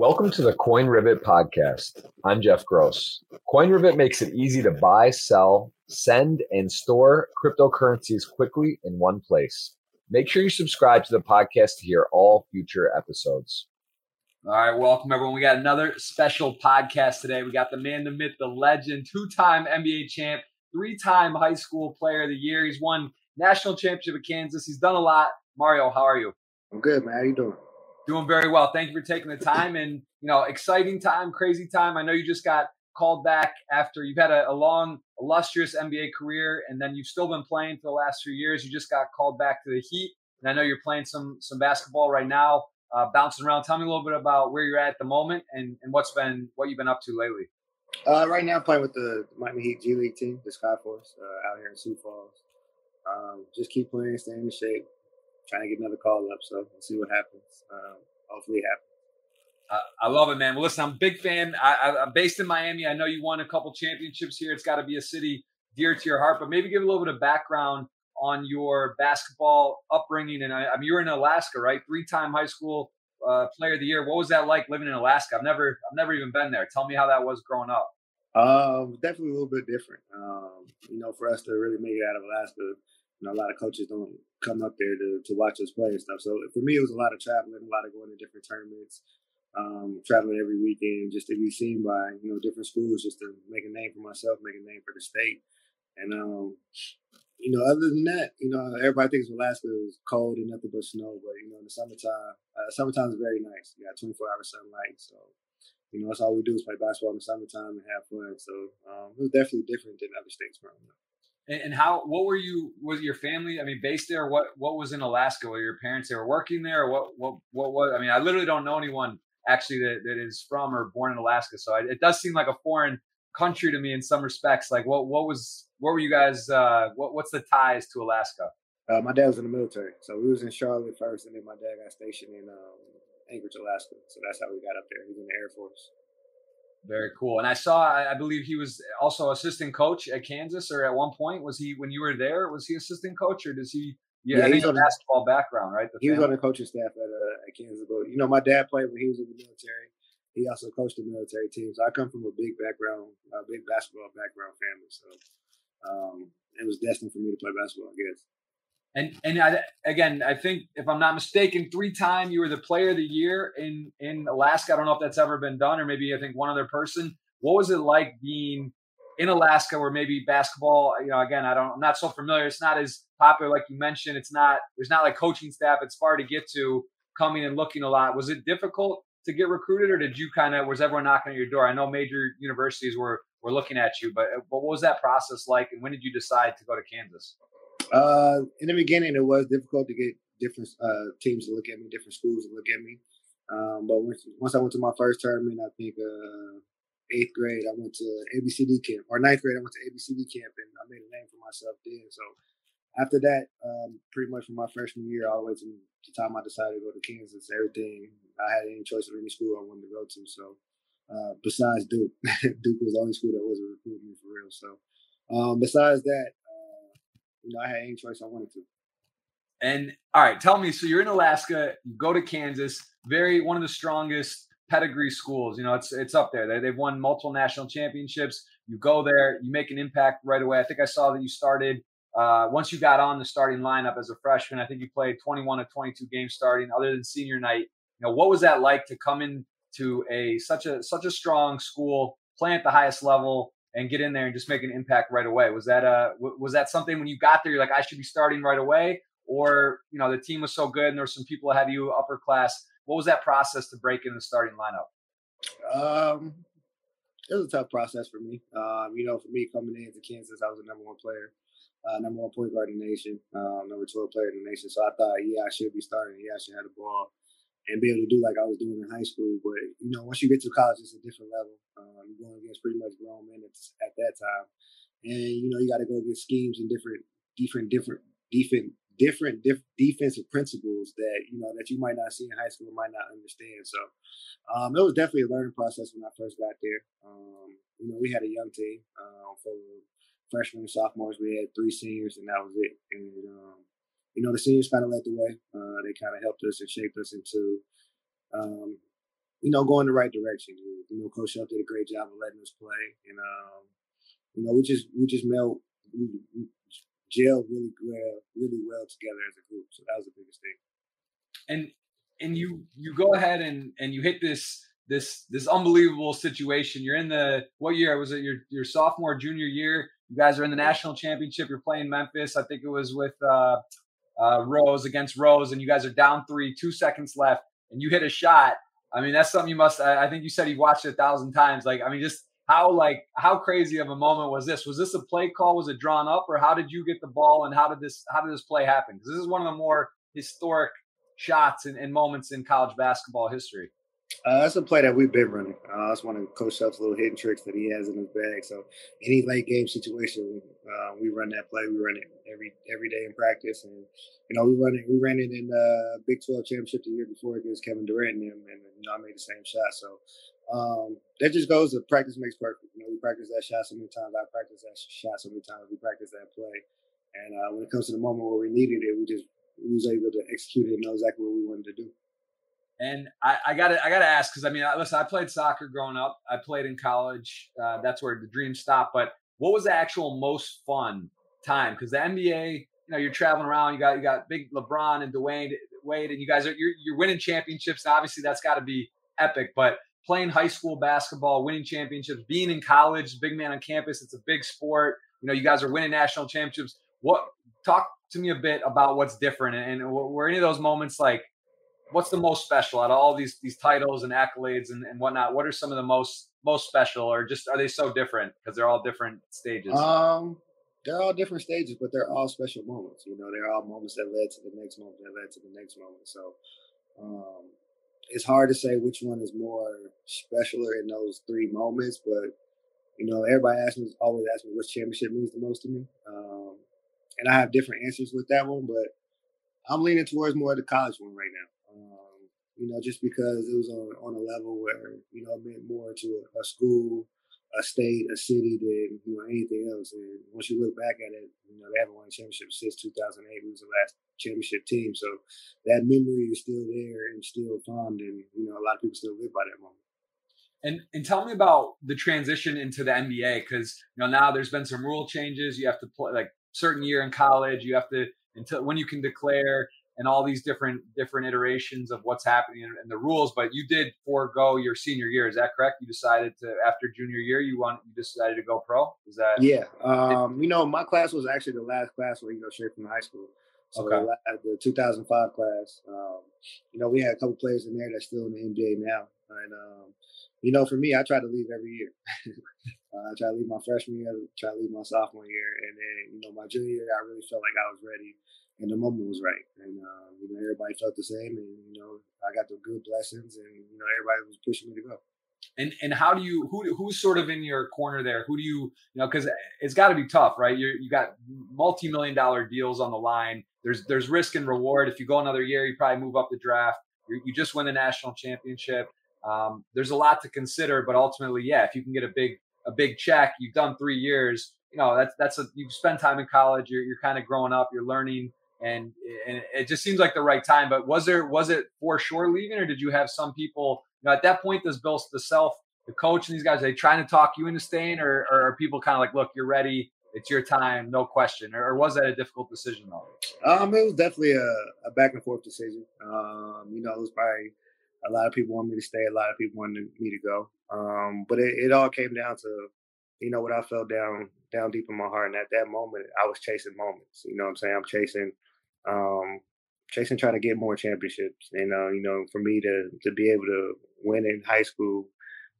Welcome to the Coin Rivet podcast. I'm Jeff Gross. Coin Rivet makes it easy to buy, sell, send, and store cryptocurrencies quickly in one place. Make sure you subscribe to the podcast to hear all future episodes. All right, welcome everyone. We got another special podcast today. We got the man, the myth, the legend, two-time NBA champ, three-time high school player of the year. He's won national championship at Kansas. He's done a lot. Mario, how are you? I'm good, man. How you doing? Doing very well. Thank you for taking the time and you know, exciting time, crazy time. I know you just got called back after you've had a, a long, illustrious NBA career, and then you've still been playing for the last few years. You just got called back to the Heat, and I know you're playing some some basketball right now uh, bouncing around. Tell me a little bit about where you're at at the moment and, and what's been what you've been up to lately. Uh, right now, playing with the Miami Heat G League team, the Skyforce, uh, out here in Sioux Falls. Um, just keep playing, staying in shape, trying to get another call up. So we'll see what happens. Um, hopefully, it happens. Uh, I love it, man. Well, listen, I'm a big fan. I, am based in Miami. I know you won a couple championships here. It's got to be a city dear to your heart. But maybe give a little bit of background on your basketball upbringing. And I, I mean, you're in Alaska, right? Three-time high school uh, player of the year. What was that like living in Alaska? I've never, I've never even been there. Tell me how that was growing up. Um, definitely a little bit different. Um, you know, for us to really make it out of Alaska, you know, a lot of coaches don't come up there to, to watch us play and stuff. So for me, it was a lot of traveling, a lot of going to different tournaments, um, traveling every weekend just to be seen by, you know, different schools, just to make a name for myself, make a name for the state. And, um, you know, other than that, you know, everybody thinks Alaska is cold and nothing but snow, but you know, in the summertime, uh, summertime is very nice. You got 24 hour sunlight, so you know, that's all we do is play basketball in the summertime and have fun. So um, it was definitely different than other states growing up. And, and how? What were you? Was your family? I mean, based there? What? What was in Alaska? Were your parents they were working there? Or what? What? What was? I mean, I literally don't know anyone actually that, that is from or born in Alaska. So I, it does seem like a foreign country to me in some respects. Like, what? What was? What were you guys? Uh, what, what's the ties to Alaska? Uh, my dad was in the military, so we was in Charlotte first, and then my dad got stationed in um, Anchorage, Alaska. So that's how we got up there. He was in the Air Force. Very cool. And I saw, I believe he was also assistant coach at Kansas, or at one point was he when you were there? Was he assistant coach, or does he? Yeah, yeah he's on basketball background, right? The he family. was on the coaching staff at, uh, at Kansas. But you know, my dad played when he was in the military. He also coached the military team. So I come from a big background, a big basketball background family. So um, it was destined for me to play basketball, I guess. And and I, again, I think if I'm not mistaken, three time you were the player of the year in in Alaska. I don't know if that's ever been done, or maybe I think one other person. What was it like being in Alaska, where maybe basketball? You know, again, I don't, I'm not so familiar. It's not as popular, like you mentioned. It's not. There's not like coaching staff. It's far to get to. Coming and looking a lot. Was it difficult to get recruited, or did you kind of was everyone knocking at your door? I know major universities were were looking at you, but, but what was that process like, and when did you decide to go to Kansas? Uh, in the beginning, it was difficult to get different uh, teams to look at me, different schools to look at me. Um, but once, once I went to my first tournament, I think uh, eighth grade, I went to ABCD camp, or ninth grade, I went to ABCD camp, and I made a name for myself then. So after that, um, pretty much from my freshman year all the way to the time I decided to go to Kansas, everything I had any choice of any school I wanted to go to. So uh, besides Duke, Duke was the only school that wasn't recruiting me for real. So um, besides that, you know, I had any choice I wanted to. And all right, tell me. So you're in Alaska. You go to Kansas. Very one of the strongest pedigree schools. You know, it's it's up there. They, they've won multiple national championships. You go there, you make an impact right away. I think I saw that you started uh, once you got on the starting lineup as a freshman. I think you played 21 of 22 games starting, other than senior night. You know, what was that like to come in to a such a such a strong school, play at the highest level, and get in there and just make an impact right away. Was that uh was that something when you got there you're like I should be starting right away, or you know the team was so good and there were some people ahead of you upper class? What was that process to break in the starting lineup? Um, it was a tough process for me. Um, you know, for me coming into Kansas, I was the number one player, uh, number one point guard in the nation, um, number twelve player in the nation. So I thought, yeah, I should be starting. Yeah, I should have the ball and be able to do like I was doing in high school. But you know, once you get to college, it's a different level. Um, you're going against pretty much grown men at, at that time, and you know you got to go against schemes and different, different, different, different, different, different defensive principles that you know that you might not see in high school, might not understand. So um, it was definitely a learning process when I first got there. Um, you know, we had a young team um, of freshmen and sophomores. We had three seniors, and that was it. And um, you know, the seniors kind of led the way. Uh, they kind of helped us and shaped us into, um, you know, going the right direction. You know, Coach Self did a great job of letting us play, and um, you know, we just we just melt we, we gel really well, really well together as a group. So that was the biggest thing. And and you you go ahead and and you hit this this this unbelievable situation. You're in the what year was it? Your your sophomore junior year. You guys are in the national championship. You're playing Memphis. I think it was with uh, uh, Rose against Rose, and you guys are down three, two seconds left, and you hit a shot. I mean, that's something you must. I, I think you said you watched it a thousand times. Like, I mean, just how like how crazy of a moment was this? Was this a play call? Was it drawn up, or how did you get the ball, and how did this how did this play happen? Because this is one of the more historic shots and, and moments in college basketball history. Uh, that's a play that we've been running. Uh, that's one of Coach Self's little hidden tricks that he has in his bag. So any late game situation, uh, we run that play. We run it every every day in practice, and you know we run it. We ran it in the Big Twelve championship the year before against Kevin Durant and him, and you know I made the same shot. So um, that just goes to practice makes perfect. You know we practice that shot so many times. I practice that shot so many times. We practice that play, and uh, when it comes to the moment where we needed it, we just we was able to execute it and know exactly what we wanted to do. And I, gotta, I gotta ask because I mean, listen, I played soccer growing up. I played in college. Uh, that's where the dream stopped. But what was the actual most fun time? Because the NBA, you know, you're traveling around. You got, you got big LeBron and Dwyane Wade, and you guys are you're, you're winning championships. And obviously, that's got to be epic. But playing high school basketball, winning championships, being in college, big man on campus, it's a big sport. You know, you guys are winning national championships. What talk to me a bit about what's different and, and were any of those moments like what's the most special out of all these these titles and accolades and, and whatnot? What are some of the most most special, or just are they so different because they're all different stages? Um, they're all different stages, but they're all special moments. You know, they're all moments that led to the next moment, that led to the next moment. So, um, it's hard to say which one is more special in those three moments, but you know, everybody asks me always asks me which championship means the most to me, um, and I have different answers with that one, but I'm leaning towards more the college one right now Um, you know, just because it was on, on a level where, you know, it meant more to a, a school, a state, a city than, you know, anything else. And once you look back at it, you know, they haven't won a championship since 2008. We was the last championship team. So that memory is still there and still fond. And, you know, a lot of people still live by that moment. And and tell me about the transition into the NBA because you know now there's been some rule changes. You have to play like certain year in college. You have to until when you can declare and all these different different iterations of what's happening and, the rules. But you did forego your senior year. Is that correct? You decided to after junior year, you want you decided to go pro. Is that yeah? Um, you know, my class was actually the last class where you go straight from high school. So okay. the, the 2005 class, um, you know, we had a couple players in there that's still in the NBA now, and um, you know, for me, I try to leave every year. uh, I try to leave my freshman year, try to leave my sophomore year, and then you know, my junior year, I really felt like I was ready and the moment was right. And uh, you know, everybody felt the same, and you know, I got the good blessings, and you know, everybody was pushing me to go. And and how do you who who's sort of in your corner there? Who do you you know because it's got to be tough, right? You you got multi million dollar deals on the line. There's there's risk and reward. If you go another year, you probably move up the draft. you you just win the national championship. Um, there's a lot to consider, but ultimately, yeah, if you can get a big a big check, you've done three years. You know that's that's a you spend time in college. You're you're kind of growing up. You're learning and and it just seems like the right time. But was there was it for sure leaving, or did you have some people? You know, at that point, does Bill the self, the coach, and these guys they trying to talk you into staying, or, or are people kind of like, look, you're ready, it's your time, no question, or, or was that a difficult decision though? Um, it was definitely a, a back and forth decision. Um, you know, it was probably a lot of people wanted me to stay, a lot of people wanted me to go. Um, but it, it all came down to you know what I felt down down deep in my heart, and at that moment, I was chasing moments. You know what I'm saying? I'm chasing um, chasing trying to get more championships. And uh, you know, for me to to be able to win in high school,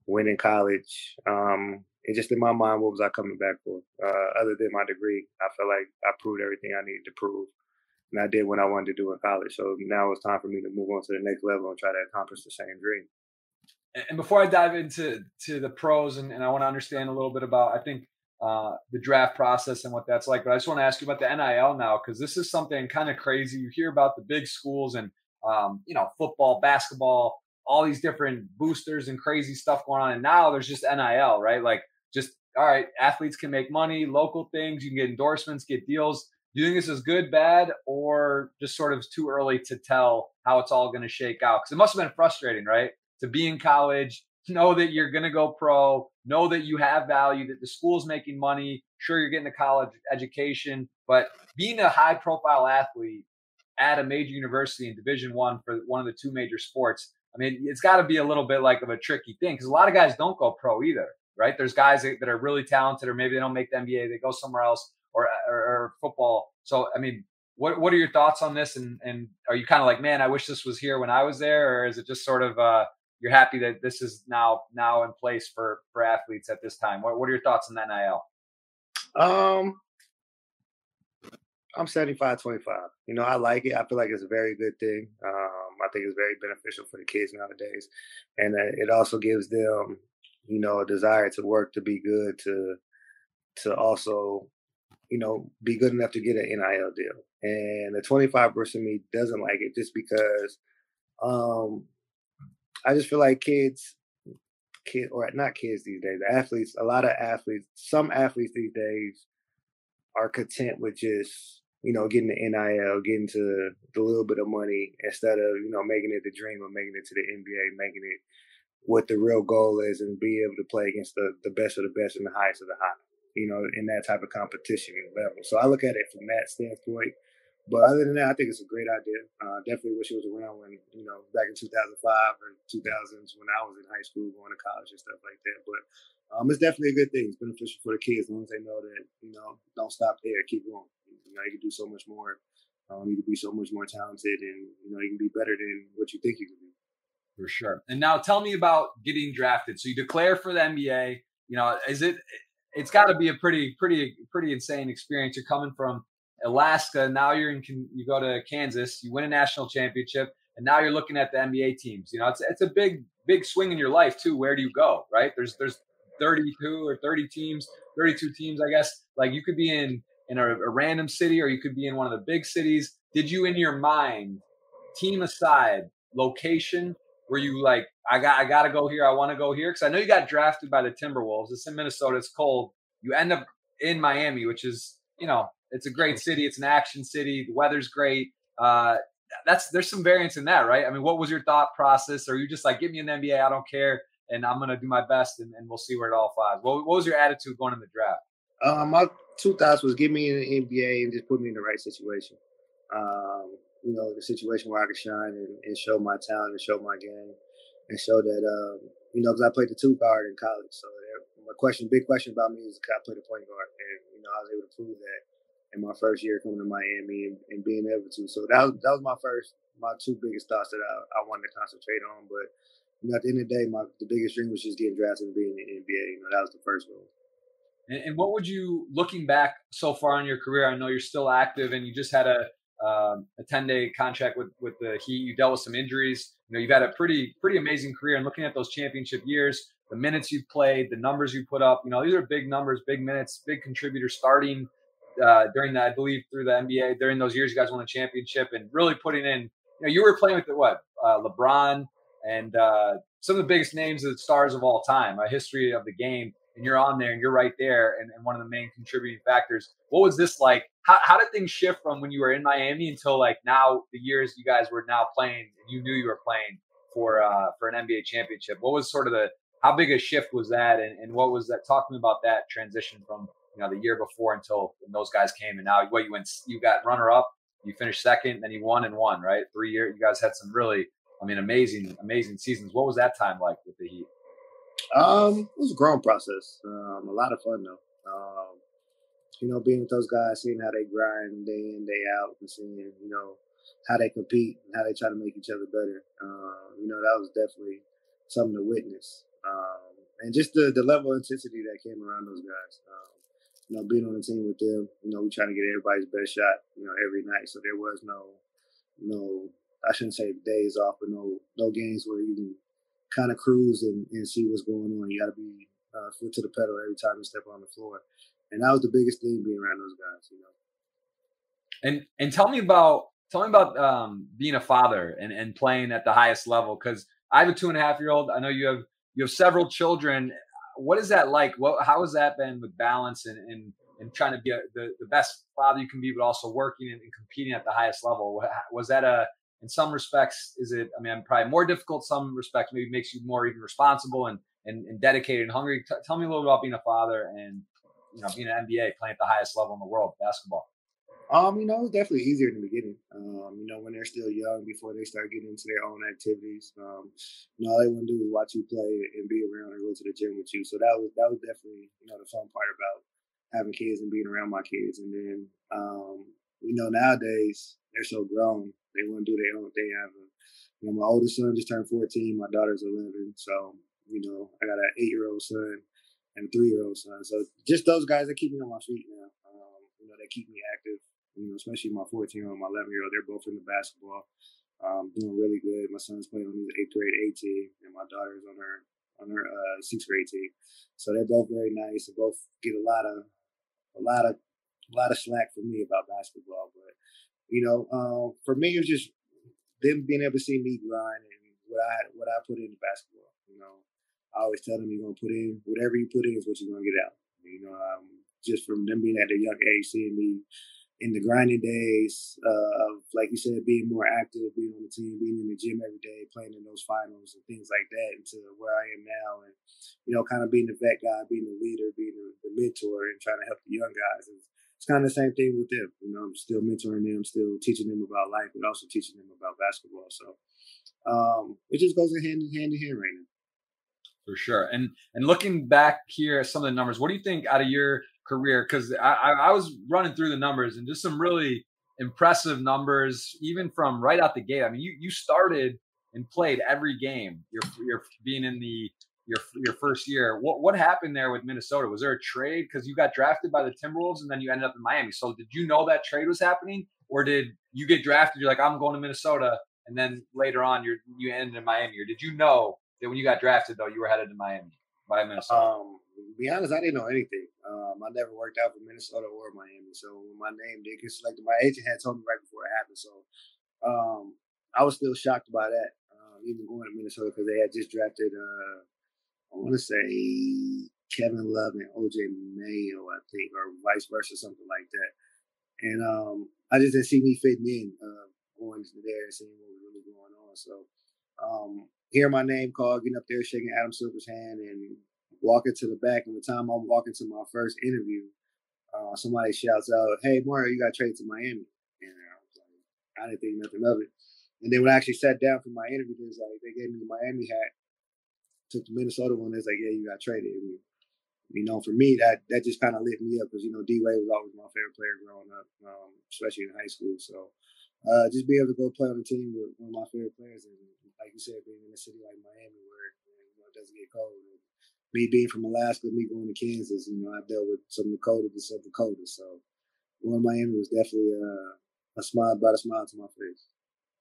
win in college, um, it just in my mind, what was I coming back for? Uh, other than my degree, I felt like I proved everything I needed to prove, and I did what I wanted to do in college. So now it's time for me to move on to the next level and try to accomplish the same dream. And before I dive into to the pros, and, and I want to understand a little bit about, I think uh, the draft process and what that's like. But I just want to ask you about the NIL now because this is something kind of crazy. You hear about the big schools and um, you know football, basketball, all these different boosters and crazy stuff going on, and now there's just NIL, right? Like just all right, athletes can make money, local things, you can get endorsements, get deals. Do you think this is good, bad, or just sort of too early to tell how it's all going to shake out? Because it must have been frustrating, right? to be in college, know that you're going to go pro, know that you have value, that the school's making money. Sure, you're getting a college education, but being a high profile athlete at a major university in Division One for one of the two major sports, I mean, it's got to be a little bit like of a tricky thing because a lot of guys don't go pro either, right? There's guys that, are really talented, or maybe they don't make the NBA, they go somewhere else, or, or, or football. So, I mean, what what are your thoughts on this? And and are you kind of like, man, I wish this was here when I was there, or is it just sort of uh, you're happy that this is now now in place for for athletes at this time? What what are your thoughts on that NIL? Um, I'm 75 25. You know, I like it. I feel like it's a very good thing. Um, I think it's very beneficial for the kids nowadays. And it also gives them, you know, a desire to work to be good, to to also, you know, be good enough to get an NIL deal. And the 25 percent me doesn't like it just because um I just feel like kids kid or not kids these days, athletes, a lot of athletes, some athletes these days are content with just you know getting the NIL, getting to the little bit of money instead of you know making it the dream of making it to the NBA, making it what the real goal is, and be able to play against the the best of the best and the highest of the high. You know, in that type of competition level. So I look at it from that standpoint. But other than that, I think it's a great idea. Uh, definitely wish it was around when, you know, back in 2005 or 2000s when I was in high school going to college and stuff like that. But um, it's definitely a good thing. It's beneficial for the kids as long as they know that, you know, don't stop there, keep going. You know, you can do so much more. Um, you can be so much more talented and, you know, you can be better than what you think you can be. For sure. And now tell me about getting drafted. So you declare for the NBA. You know, is it, it's got to be a pretty, pretty, pretty insane experience. You're coming from Alaska. Now you're in, you go to Kansas, you win a national championship, and now you're looking at the NBA teams. You know, it's it's a big big swing in your life too. Where do you go? Right? There's there's 32 or 30 teams, 32 teams, I guess. Like you could be in in a, a random city, or you could be in one of the big cities. Did you, in your mind, team aside, location? Were you like, I got I got to go here. I want to go here because I know you got drafted by the Timberwolves. It's in Minnesota. It's cold. You end up in Miami, which is you know it's a great city. It's an action city. The weather's great. Uh, that's there's some variance in that, right? I mean, what was your thought process? Or you just like, give me an NBA, I don't care, and I'm gonna do my best, and, and we'll see where it all flies. What, what was your attitude going in the draft? Uh, my two thoughts was give me an NBA and just put me in the right situation. Um, you know, the situation where I could shine and, and, show my talent and show my game and show that, um, you know, because I played the two guard in college. So my question, big question about me is can I play the point guard? And, you know, I was able to prove that in my first year coming to Miami and, and, being able to. So that was that was my first, my two biggest thoughts that I, I wanted to concentrate on. But you know, at the end of the day, my the biggest dream was just getting drafted and being in the NBA. You know, that was the first goal. And, and what would you, looking back so far in your career, I know you're still active and you just had a um, a 10 day contract with with the Heat. You dealt with some injuries. You know, you've had a pretty pretty amazing career. And looking at those championship years, the minutes you played, the numbers you put up, you know, these are big numbers, big minutes, big contributors starting uh, during that, I believe, through the NBA. During those years, you guys won a championship and really putting in. You know, you were playing with the, what uh, LeBron and uh, some of the biggest names of the stars of all time, a history of the game, and you're on there and you're right there and, and one of the main contributing factors. What was this like? How, how did things shift from when you were in Miami until like now the years you guys were now playing and you knew you were playing for uh, for an NBA championship? What was sort of the how big a shift was that and, and what was that? Talk to me about that transition from you know the year before until those guys came, and now what you went, you got runner up, you finished second, then you won and won, right? Three years, you guys had some really, I mean, amazing, amazing seasons. What was that time like with the Heat? Um, it was a growing process. Um, a lot of fun though. Um, you know, being with those guys, seeing how they grind day in, day out, and seeing you know how they compete and how they try to make each other better. Uh, you know, that was definitely something to witness. Um, and just the the level of intensity that came around those guys. Um, you know, being on the team with them, you know, we trying to get everybody's best shot, you know, every night. So there was no, no, I shouldn't say days off, but no, no games where you can kind of cruise and, and see what's going on. You got to be uh, foot to the pedal every time you step on the floor, and that was the biggest thing being around those guys, you know. And and tell me about tell me about um, being a father and and playing at the highest level because I have a two and a half year old. I know you have you have several children what is that like? What how has that been with balance and and, and trying to be a, the the best father you can be, but also working and, and competing at the highest level? Was that a in some respects, is it? I mean, probably more difficult. Some respects, maybe makes you more even responsible and and, and dedicated and hungry. T- tell me a little bit about being a father and you know being an NBA playing at the highest level in the world, basketball. Um, you know, it's definitely easier in the beginning. Um, you know, when they're still young, before they start getting into their own activities. Um, you know, all they want to do is watch you play and be around and go to the gym with you. So that was that was definitely you know the fun part about having kids and being around my kids. And then, um, you know, nowadays they're so grown, they want to do their own thing. I have a, you know, my oldest son just turned 14, my daughter's 11. So, you know, I got an eight year old son and a three year old son. So just those guys that keep me on my feet now. Um, you know, they keep me active. You know, especially my 14 year old, my 11 year old, they're both into basketball, um, doing really good. My son's playing on his eighth grade A team, and my daughter's on her on her uh, sixth grade team. So they're both very nice. They both get a lot of a lot of a lot of slack for me about basketball. But you know, um, for me, it was just them being able to see me grind and what I what I put into basketball. You know, I always tell them you're gonna put in whatever you put in is what you're gonna get out. You know, um, just from them being at a young age, seeing me in the grinding days uh, of, like you said, being more active, being on the team, being in the gym every day, playing in those finals and things like that, into where I am now, and you know, kind of being the vet guy, being the leader, being the, the mentor, and trying to help the young guys. It's, it's kind of the same thing with them. You know, I'm still mentoring them, still teaching them about life, but also teaching them about basketball. So um, it just goes hand in hand in hand right now. For sure. And and looking back here at some of the numbers, what do you think out of your career because I, I was running through the numbers and just some really impressive numbers, even from right out the gate. I mean, you you started and played every game. You're you're being in the your your first year. What what happened there with Minnesota? Was there a trade because you got drafted by the Timberwolves and then you ended up in Miami? So did you know that trade was happening, or did you get drafted? You're like, I'm going to Minnesota, and then later on, you're you ended in Miami, or did you know that when you got drafted though you were headed to Miami by Minnesota? Um, be honest, I didn't know anything. Um, I never worked out for Minnesota or Miami. So when my name did get selected, my agent had told me right before it happened. So um, I was still shocked by that, um, even going to Minnesota because they had just drafted, uh, I want to say Kevin Love and OJ Mayo, I think, or vice versa, something like that. And um, I just didn't see me fitting in, uh, going there and seeing what was really going on. So um, hearing my name called, getting up there, shaking Adam Silver's hand, and walking to the back, and the time I'm walking to my first interview, uh, somebody shouts out, "Hey, Mario, you got traded to Miami," and I was like, I didn't think nothing of it. And then when I actually sat down for my interview, they like they gave me the Miami hat, took the Minnesota one. It's like, yeah, you got traded. And, you know, for me, that that just kind of lit me up because you know D was always my favorite player growing up, um, especially in high school. So uh, just be able to go play on a team with one of my favorite players, and like you said, being in a city like Miami where you know, it doesn't get cold. And, me being from Alaska, me going to Kansas, you know, I dealt with some Dakota to South Dakota. So going to Miami was definitely uh, a smile, brought a smile to my face.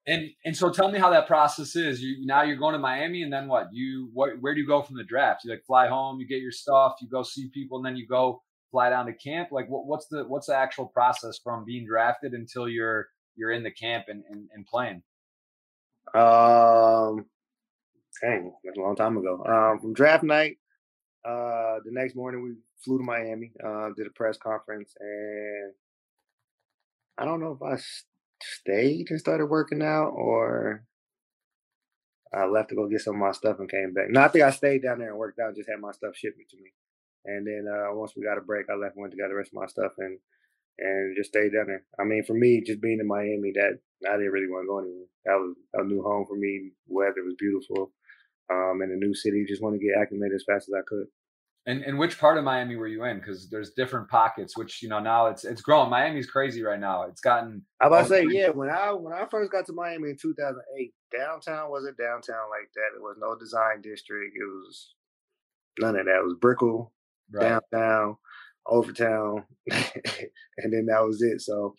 And and so tell me how that process is. You now you're going to Miami, and then what? You what? Where do you go from the draft? You like fly home, you get your stuff, you go see people, and then you go fly down to camp. Like what, what's the what's the actual process from being drafted until you're you're in the camp and and, and playing? Um, dang, that's a long time ago. Um, from draft night, uh, the next morning we flew to Miami, uh, did a press conference, and I don't know if I stayed and started working out or I left to go get some of my stuff and came back. No, I think I stayed down there and worked out, just had my stuff shipped to me. And then uh, once we got a break, I left and went to get the rest of my stuff and and just stayed down there. I mean, for me, just being in Miami, that I didn't really want to go anywhere. That was a new home for me. Weather was beautiful um, in a new city. Just want to get acclimated as fast as I could. And and which part of Miami were you in? Because there's different pockets. Which you know now it's it's grown. Miami's crazy right now. It's gotten. I about to say yeah. When I when I first got to Miami in 2008, downtown wasn't downtown like that. It was no design district. It was none of that. It was Brickell, right. downtown, Overtown, and then that was it. So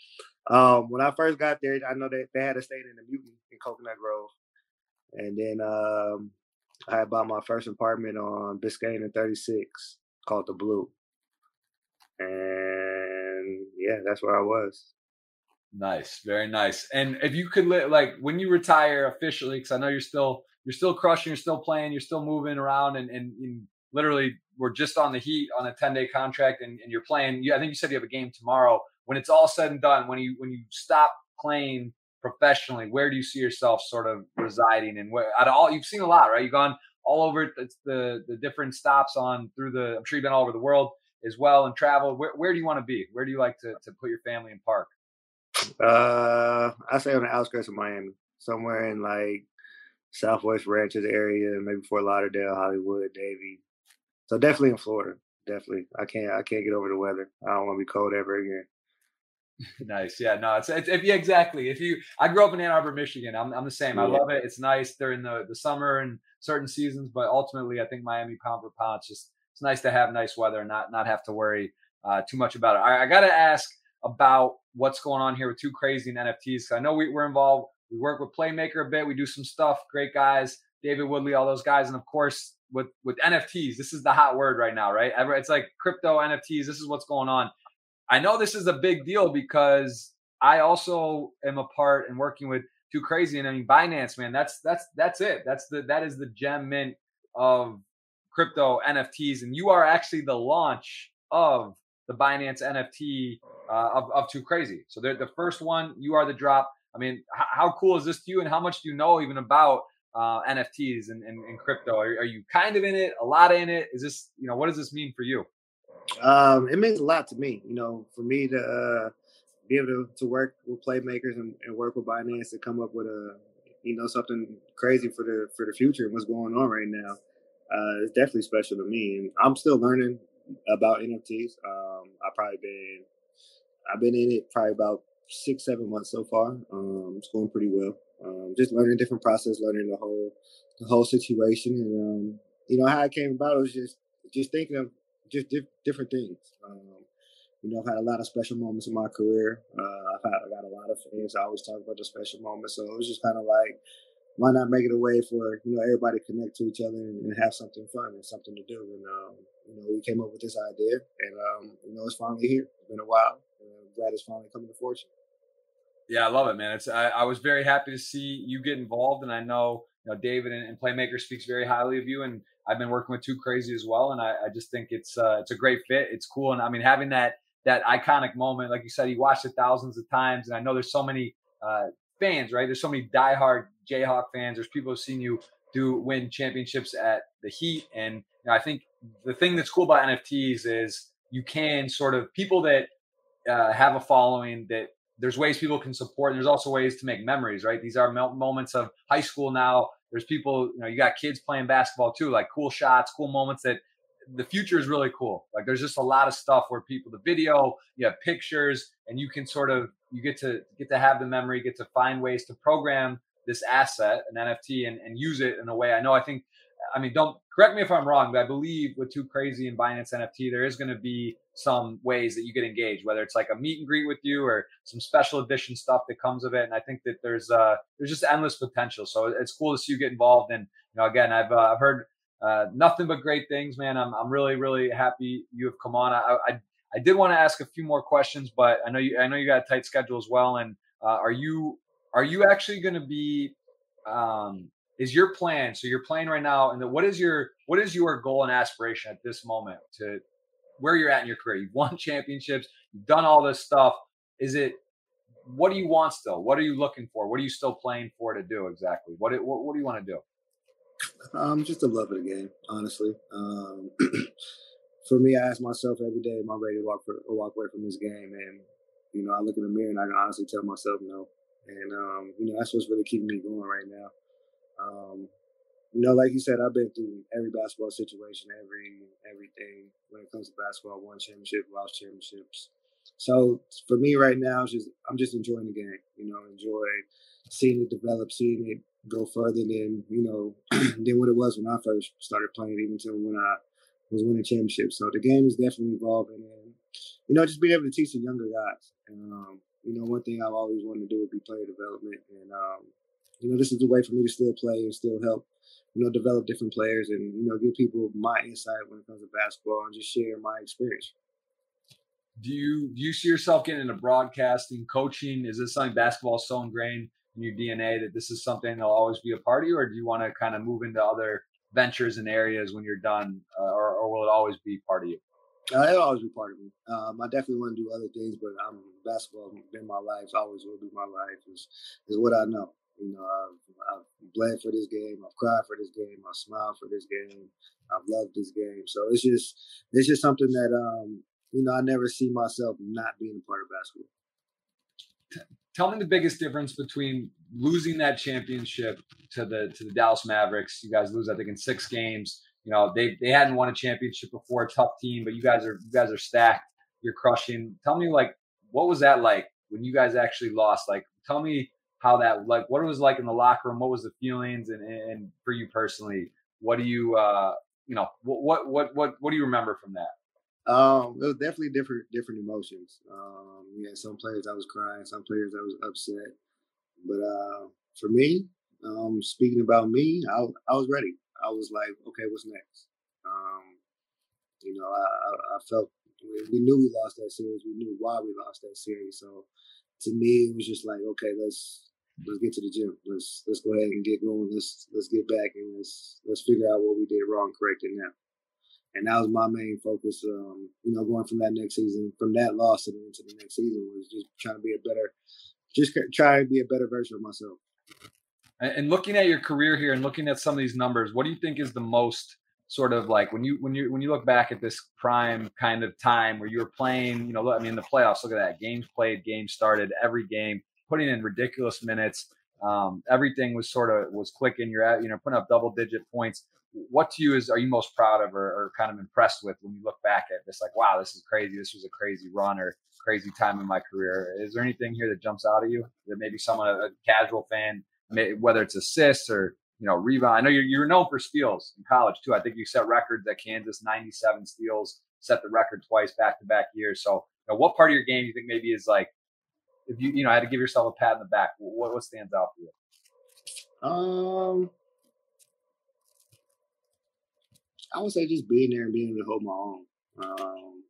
um, when I first got there, I know that they had a stay in the Mutiny in Coconut Grove, and then um, I bought my first apartment on Biscayne and 36 called the Blue. And yeah, that's where I was. Nice, very nice. And if you could li- like when you retire officially, because I know you're still you're still crushing, you're still playing, you're still moving around, and and, and literally we're just on the heat on a 10 day contract, and, and you're playing. You, I think you said you have a game tomorrow. When it's all said and done, when you when you stop playing professionally, where do you see yourself sort of residing? And where of all you've seen a lot, right? You've gone all over the the different stops on through the. I'm sure you've been all over the world as well and traveled. Where where do you want to be? Where do you like to to put your family in park? Uh, I say on the outskirts of Miami, somewhere in like Southwest Ranches area, maybe Fort Lauderdale, Hollywood, Davie. So definitely in Florida. Definitely, I can't I can't get over the weather. I don't want to be cold ever again. nice. Yeah. No. It's, it's if, yeah, exactly. If you, I grew up in Ann Arbor, Michigan. I'm, I'm the same. I love it. It's nice during the the summer and certain seasons, but ultimately, I think Miami pound for pound. It's just it's nice to have nice weather and not not have to worry uh, too much about it. I, I got to ask about what's going on here with Too Crazy and NFTs. I know we, we're involved. We work with Playmaker a bit. We do some stuff. Great guys, David Woodley, all those guys, and of course with with NFTs. This is the hot word right now, right? It's like crypto NFTs. This is what's going on. I know this is a big deal because I also am a part and working with Too Crazy, and I mean Binance, man. That's that's that's it. That's the that is the gem mint of crypto NFTs, and you are actually the launch of the Binance NFT uh, of, of Too Crazy. So they're the first one. You are the drop. I mean, h- how cool is this to you, and how much do you know even about uh, NFTs and, and, and crypto? Are, are, you kind of in it, a lot in it? Is this, you know, what does this mean for you? Um, it means a lot to me. You know, for me to uh, be able to, to work with playmakers and, and work with Binance to come up with a, you know, something crazy for the for the future and what's going on right now. Uh, it's definitely special to me, and I'm still learning about NFTs. Um, I've probably been I've been in it probably about six seven months so far. Um, it's going pretty well. Um, just learning different process, learning the whole the whole situation, and um, you know how it came about. It was just just thinking of just different things. Um, you know, I've had a lot of special moments in my career. Uh, I've had I got a lot of fans. I always talk about the special moments, so it was just kind of like, why not make it a way for you know everybody to connect to each other and, and have something fun and something to do. And um, you know, we came up with this idea, and um, you know, it's finally here. It's been a while. And I'm glad it's finally coming to fruition. Yeah, I love it, man. It's I, I was very happy to see you get involved, and I know you know David and, and Playmaker speaks very highly of you, and I've been working with Too Crazy as well, and I, I just think it's uh, it's a great fit. It's cool, and I mean having that that iconic moment, like you said, you watched it thousands of times, and I know there's so many uh, fans, right? There's so many diehard Jayhawk fans. There's people who've seen you do win championships at the Heat, and you know, I think the thing that's cool about NFTs is you can sort of people that uh, have a following that there's ways people can support and there's also ways to make memories right these are moments of high school now there's people, you know, you got kids playing basketball too, like cool shots, cool moments that the future is really cool. Like there's just a lot of stuff where people, the video, you have pictures, and you can sort of you get to get to have the memory, get to find ways to program this asset, an NFT, and, and use it in a way. I know I think I mean, don't correct me if I'm wrong, but I believe with Too Crazy and Binance NFT, there is going to be some ways that you get engaged, whether it's like a meet and greet with you or some special edition stuff that comes of it. And I think that there's uh there's just endless potential. So it's cool to see you get involved. And you know, again, I've uh, I've heard uh, nothing but great things, man. I'm I'm really really happy you have come on. I I, I did want to ask a few more questions, but I know you I know you got a tight schedule as well. And uh, are you are you actually going to be um, is your plan. So you're playing right now and what is your what is your goal and aspiration at this moment to where you're at in your career? You've won championships you've done all this stuff. Is it what do you want still? What are you looking for? What are you still playing for to do exactly? What what, what do you want to do? Um just a love of the game honestly. Um for me i ask myself every day am i ready to walk for walk away from this game? And you know i look in the mirror and i can honestly tell myself no. And um you know that's what's really keeping me going right now um, you know, like you said, I've been through every basketball situation, every everything when it comes to basketball. Won championship, lost championships. So for me right now, just I'm just enjoying the game. You know, enjoy seeing it develop, seeing it go further than you know than what it was when I first started playing, even to when I was winning championships. So the game is definitely evolving, and you know, just being able to teach the younger guys. And um, you know, one thing I've always wanted to do would be player development, and um, you know, this is a way for me to still play and still help, you know, develop different players and, you know, give people my insight when it comes to basketball and just share my experience. Do you do you see yourself getting into broadcasting, coaching? Is this something basketball is so ingrained in your DNA that this is something that'll always be a part of you, or do you want to kind of move into other ventures and areas when you're done, uh, or, or will it always be part of you? Uh, it'll always be part of me. Um, I definitely want You know, I've, I've bled for this game. I've cried for this game. I've smiled for this game. I've loved this game. So it's just it's just something that um, you know I never see myself not being a part of basketball. Tell me the biggest difference between losing that championship to the to the Dallas Mavericks. You guys lose, I think, in six games you know, they they hadn't won a championship before, tough team, but you guys are you guys are stacked. You're crushing. Tell me like what was that like when you guys actually lost? Like tell me how that like what it was like in the locker room, what was the feelings and and for you personally, what do you uh you know, what what what what do you remember from that? Um, it was definitely different different emotions. Um, yeah, some players I was crying, some players I was upset. But uh for me, um, speaking about me, I I was ready. I was like, okay, what's next? Um, you know, I, I, felt we knew we lost that series. We knew why we lost that series. So to me, it was just like, okay, let's let's get to the gym. Let's let's go ahead and get going. Let's let's get back and let's let's figure out what we did wrong, correct it now. And that was my main focus. Um, you know, going from that next season, from that loss into the next season, was just trying to be a better, just try to be a better version of myself. And looking at your career here and looking at some of these numbers, what do you think is the most sort of like when you when you when you look back at this prime kind of time where you were playing, you know, I mean the playoffs, look at that. Games played, games started, every game, putting in ridiculous minutes. Um, everything was sort of was clicking. You're at, you know, putting up double digit points. What to you is are you most proud of or, or kind of impressed with when you look back at this? Like, wow, this is crazy. This was a crazy run or crazy time in my career. Is there anything here that jumps out at you that maybe someone a casual fan whether it's assists or you know rebound. I know you're you're known for steals in college too. I think you set records at Kansas, 97 steals, set the record twice back to back years. So, you know, what part of your game do you think maybe is like if you you know had to give yourself a pat in the back? What what stands out for you? Um. I would say just being there and being able to hold my own. Um,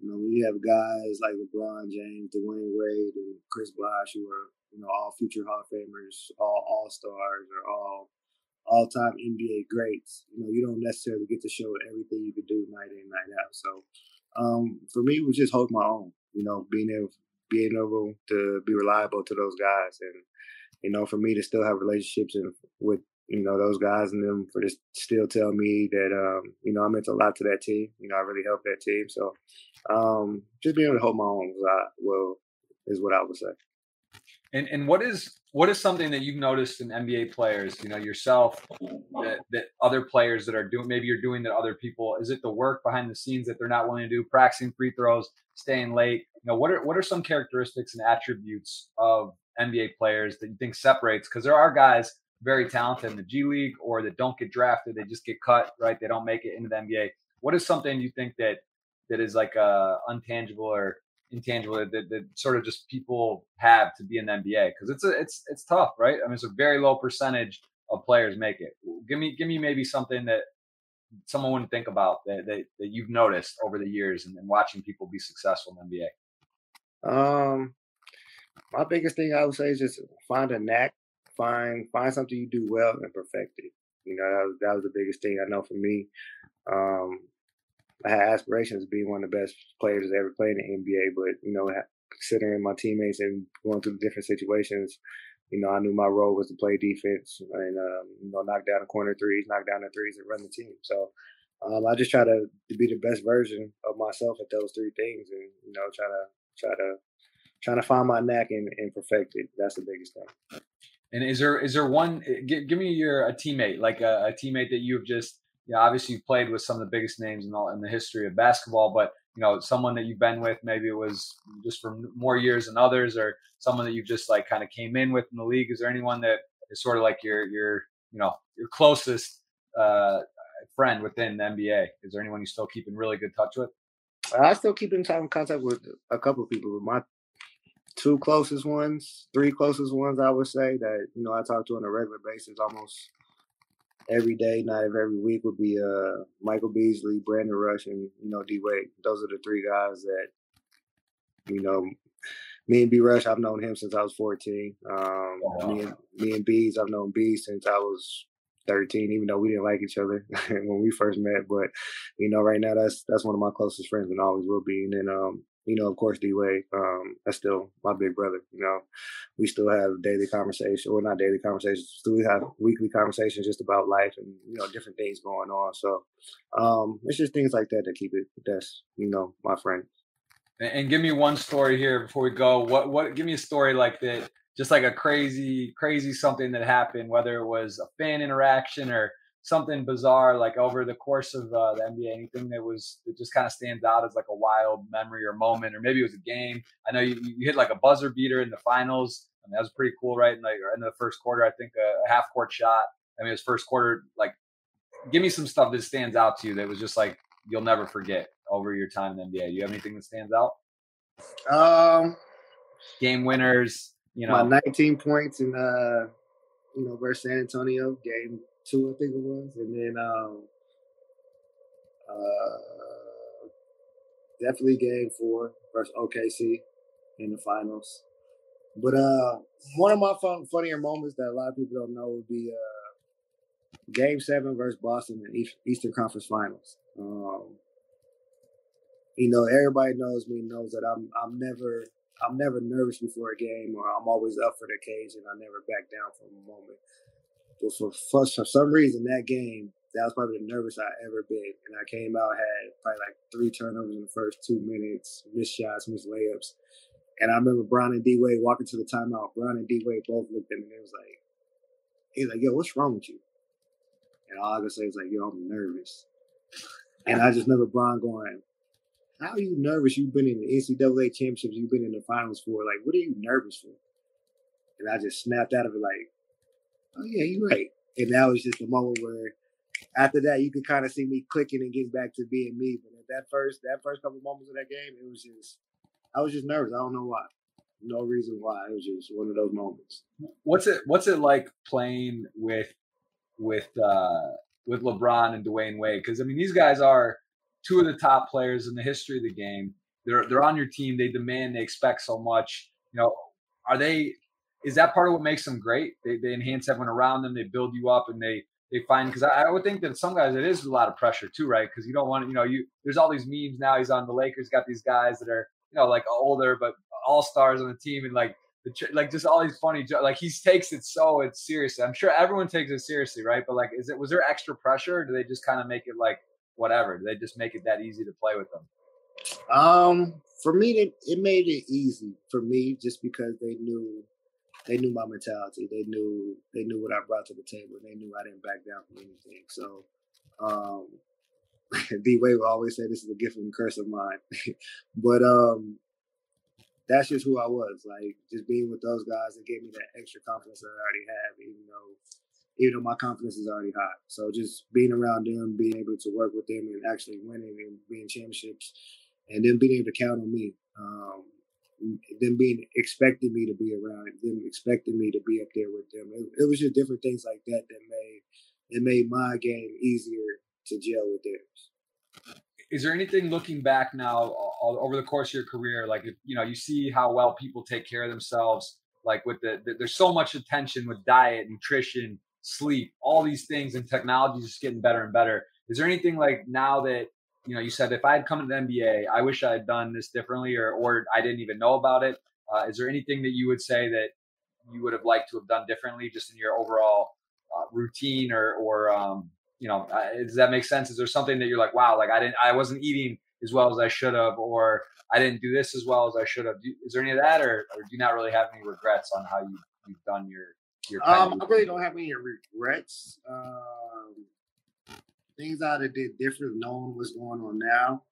you know, we have guys like LeBron James, Dwyane Wade, and Chris Bosh who are you know, all future Hall of Famers, all All Stars, or all all time NBA greats. You know, you don't necessarily get to show everything you can do night in, night out. So um, for me, it was just hold my own. You know, being able being able to be reliable to those guys, and you know, for me to still have relationships and with you know those guys and them for to still tell me that um, you know I meant a lot to that team. You know, I really helped that team. So um, just being able to hold my own was I, well is what I would say. And and what is what is something that you've noticed in NBA players, you know, yourself, that, that other players that are doing, maybe you're doing that other people, is it the work behind the scenes that they're not willing to do, practicing free throws, staying late? Know, what are what are some characteristics and attributes of NBA players that you think separates? Because there are guys very talented in the G League or that don't get drafted, they just get cut, right? They don't make it into the NBA. What is something you think that that is like uh, untangible or intangible that, that, that, sort of just people have to be in the NBA because it's a, it's it's tough, right? I mean, it's a very low percentage of players make it. Give me give me maybe something that someone wouldn't think about that that, that you've noticed over the years and, and watching people be successful in the NBA. Um, my biggest thing I would say is just find a knack, find find something you do well and perfect it. You know, that was that was the biggest thing I know for me. Um, I had aspirations of being one of the best players that ever played in the NBA, but you know, considering my teammates and going through different situations, you know, I knew my role was to play defense and um, you know, knock down the corner threes, knock down the threes, and run the team. So um, I just try to, to be the best version of myself at those three things, and you know, try to try to trying to find my knack and, and perfect it. That's the biggest thing. And is there is there one? Eh, give, give me your a teammate, like a, a teammate that you've just you know, obviously you played with some of the biggest names in, all, in the history of basketball, but you know, someone that you've been with, maybe it was just for more years than others, or someone that you just like kind of came in with in the league. Is there anyone that is sort of like your your you know your closest uh, friend within the NBA? Is there anyone you still keep in really good touch with? I still keep in contact with a couple of people. My two closest ones, three closest ones, I would say that you know I talk to on a regular basis, almost every day, not every week, would be uh, Michael Beasley, Brandon Rush, and you know D Wade. Those are the three guys that you know. Me and B Rush, I've known him since I was 14. Um, Me and me and Bees, I've known Bees since I was 13, even though we didn't like each other when we first met. But you know, right now that's that's one of my closest friends and always will be. And then um, you know, of course, D um, that's still my big brother. You know, we still have daily conversations, or not daily conversations, still we have weekly conversations just about life and you know different things going on. So um, it's just things like that that keep it. That's you know my friend. And give me one story here before we go. What what? Give me a story like that, just like a crazy crazy something that happened, whether it was a fan interaction or something bizarre like over the course of uh, the NBA? Anything that was that just kind of stands out as like a wild memory or moment, or maybe it was a game. I know you, you hit like a buzzer beater in the finals. I mean, that was pretty cool, right? In like or in the first quarter, I think a, a half court shot. I mean, it was first quarter. Like, give me some stuff that stands out to you that was just like you'll never forget over your time in the NBA. Do you have anything that stands out? Um, game winners. You know, my 19 points in uh, you know, versus San Antonio game two, I think it was, and then um, uh, definitely game four versus OKC in the finals. But uh, one of my fun, funnier moments that a lot of people don't know would be uh, Game Seven versus Boston in Eastern Conference Finals. Um, you know, everybody knows me knows that I'm I'm never I'm never nervous before a game, or I'm always up for the occasion. I never back down for a moment. But for, for, some reason, that game, that was probably the nervous I ever been. And I came out, had probably like three turnovers in the first two minutes, missed shots, missed layups. And I remember Bron and D Wade walking to the timeout. Bron and D Wade both looked at me and it was like, he's like, yo, what's wrong with you? And all I could say was like, yo, I'm nervous. And I just remember Bron going, how are you nervous? You've been in the NCAA championships, you've been in the finals for. Like, what are you nervous for? And I just snapped out of it like, oh yeah, you're right. And that was just a moment where after that you could kind of see me clicking and getting back to being me. But at that first that first couple moments of that game, it was just I was just nervous. I don't know why. No reason why. It was just one of those moments. What's it what's it like playing with with uh with LeBron and Dwyane Wade? Because I mean these guys are two of the top players in the history of the game. They're they're on your team. They demand. They expect so much. You know, are they is that part of what makes them great? They, they enhance everyone around them. They build you up, and they they find because I, I, would think that some guys it is a lot of pressure too, right? Because you don't want to, you know, you there's all these memes now. He's on the Lakers, got these guys that are you know like older but all stars on the team, and like the, like just all these funny like he takes it so it's seriously. I'm sure everyone takes it seriously, right? But like, is it was there extra pressure? do they just kind of make it like whatever? Do they just make it that easy to play with them? Um, for me, it, it made it easy for me just because they knew they knew my mentality. They knew they knew what I brought to the table. They knew I didn't back down from anything. So um D Wade will always say this is a gift and curse of mine. but um that's just who I was. Like just being with those guys it gave me that extra confidence that I already have, even though even though my confidence is already high. So just being around them, being able to work with them and actually winning and being championships and then being able to count on me. Um, them being expecting me to be around, them expecting me to be up there with them. It, it was just different things like that that made it made my game easier to gel with theirs. Is there anything looking back now over the course of your career, like if, you know, you see how well people take care of themselves, like with the, the there's so much attention with diet, nutrition, sleep, all these things, and technology is just getting better and better. Is there anything like now that you know, you said if I had come to the NBA, I wish I had done this differently, or or I didn't even know about it. Uh, is there anything that you would say that you would have liked to have done differently, just in your overall uh, routine, or or um, you know, uh, does that make sense? Is there something that you're like, wow, like I didn't, I wasn't eating as well as I should have, or I didn't do this as well as I should have? Do, is there any of that, or, or do you not really have any regrets on how you you've done your your? Um, I really don't have any regrets. Um, things I'd have did different, knowing what's going on now.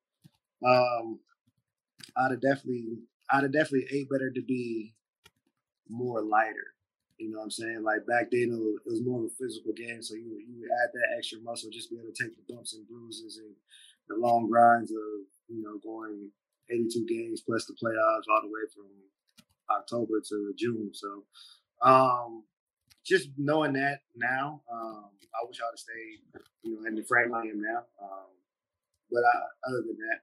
Um, I'd have definitely, I'd have definitely ate better to be more lighter. You know what I'm saying? Like back then, it was, more of a physical game, so you you would add that extra muscle, just be able to take the bumps and bruises and the long grinds of you know going 82 games plus the playoffs all the way from October to June. So, um, just knowing that now, um, I wish I'd have stayed, you know, in the frame I am now. Um, but I, other than that,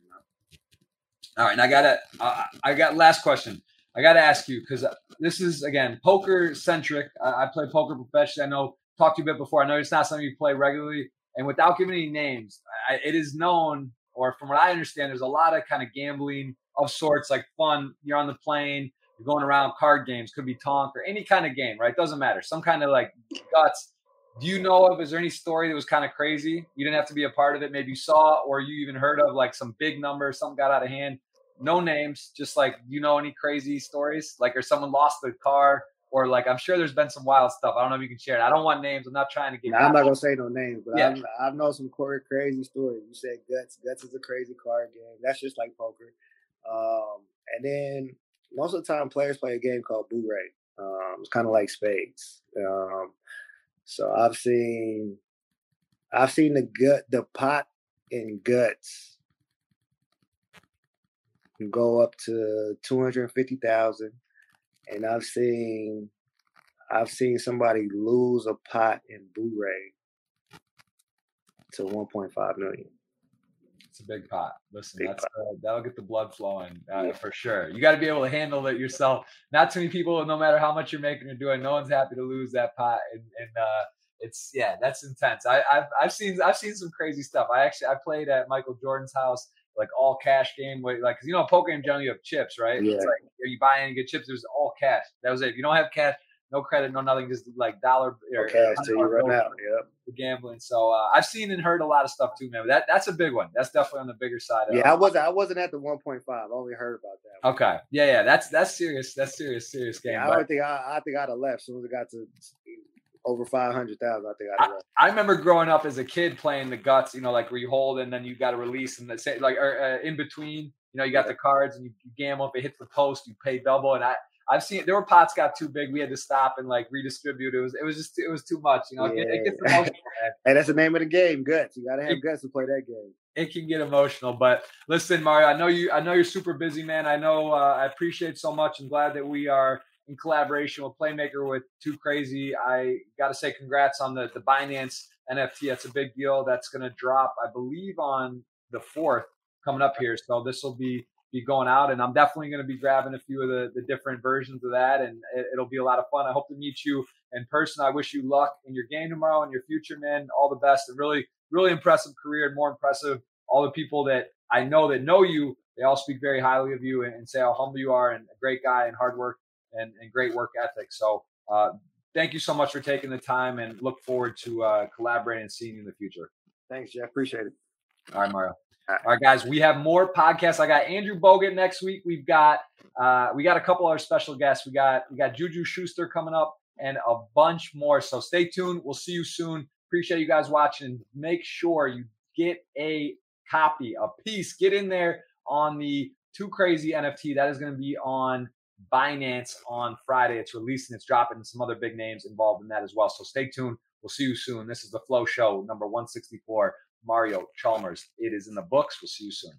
you know. All right, and I got uh, I got last question. I got to ask you because uh, this is again poker centric. I, I, play poker professionally. I know talked to you a bit before. I know it's not something you play regularly. And without giving any names, I, it is known, or from what I understand, there's a lot of kind of gambling of sorts, like fun. You're on the plane, you're going around card games, could be Tonk or any kind of game, right? Doesn't matter. Some kind of like guts. Do you know of? Is there any story that was kind of crazy? You didn't have to be a part of it. Maybe you saw or you even heard of like some big number, something got out of hand. No names, just like you know any crazy stories, like or someone lost the car, or like I'm sure there's been some wild stuff. I don't know if you can share it. I don't want names. I'm not trying to get. Nah, I'm not gonna say no names, but yeah. I know some crazy stories. You said guts. Guts is a crazy card game. That's just like poker. Um, and then most of the time, players play a game called Bourré. Um, it's kind of like spades. Um, so I've seen, I've seen the gut, the pot in guts go up to two hundred fifty thousand, and I've seen, I've seen somebody lose a pot in Bourré to one point five million. It's a big pot. Listen, big that's pot. Uh, that'll get the blood flowing uh, yeah. for sure. You got to be able to handle it yourself. Not too many people, no matter how much you're making or doing, no one's happy to lose that pot. And, and uh, it's yeah, that's intense. I, have I've seen I've seen some crazy stuff. I actually I played at Michael Jordan's house like all cash game where like because you know poker game generally you have chips right yeah. it's like are you buy and get chips there's all cash that was it if you don't have cash no credit, no nothing, just like dollar or okay, so you run out. Yep. For gambling. So uh, I've seen and heard a lot of stuff too, man. That that's a big one. That's definitely on the bigger side. yeah, I wasn't. I wasn't at the one point five. I only heard about that. One. Okay. Yeah, yeah. That's that's serious. That's serious. Serious game. Yeah, I don't think I, I think I'd have left as soon as it got to over five hundred thousand. I think I'd I, I, remember growing up as a kid playing the guts. You know, like where you hold and then you got to release and the say like or, uh, in between. You know, you got the cards and you, you gamble. If it hits the post, you pay double. And I I've seen there were pots got too big. We had to stop and like redistribute. It was it was just it was too much. You know, yeah. it, gets emotional. hey, that's the name of the game. Guts. You gotta have it, guts to play that game. It can get emotional, but listen, Mario. I know you. I know you're super busy, man. I know. Uh, I appreciate so much. I'm glad that we are in collaboration with Playmaker with Too Crazy. I got to say, congrats on the the Binance NFT. That's a big deal. That's going to drop, I believe, on the fourth coming up here. So this will be be going out, and I'm definitely going to be grabbing a few of the, the different versions of that, and it, will be a lot of fun. I hope to meet you in person. I wish you luck in your game tomorrow and your future, man. All the best, and really, really impressive career, and more impressive, all the people that I know that know you. They all speak very highly of you and, and say how humble you are, and a great guy, and hard work, and, and great work ethic. So. Uh, thank you so much for taking the time and look forward to uh, collaborating and seeing you in the future. Thanks, Jeff. Appreciate it. All right, Mario. All right, guys, we have more podcasts. I got Andrew Bogut next week. We've got uh, we got a couple other special guests. We got we got Juju Schuster coming up and a bunch more. So stay tuned. We'll see you soon. Appreciate you guys watching. Make sure you get a copy, a piece. Get in there on the Too Crazy NFT. That is going to be on Binance on Friday. It's releasing. It's dropping. Some other big names involved in that as well. So stay tuned. We'll see you soon. This is the Flow Show, number 164. Mario Chalmers. It is in the books. We'll see you soon.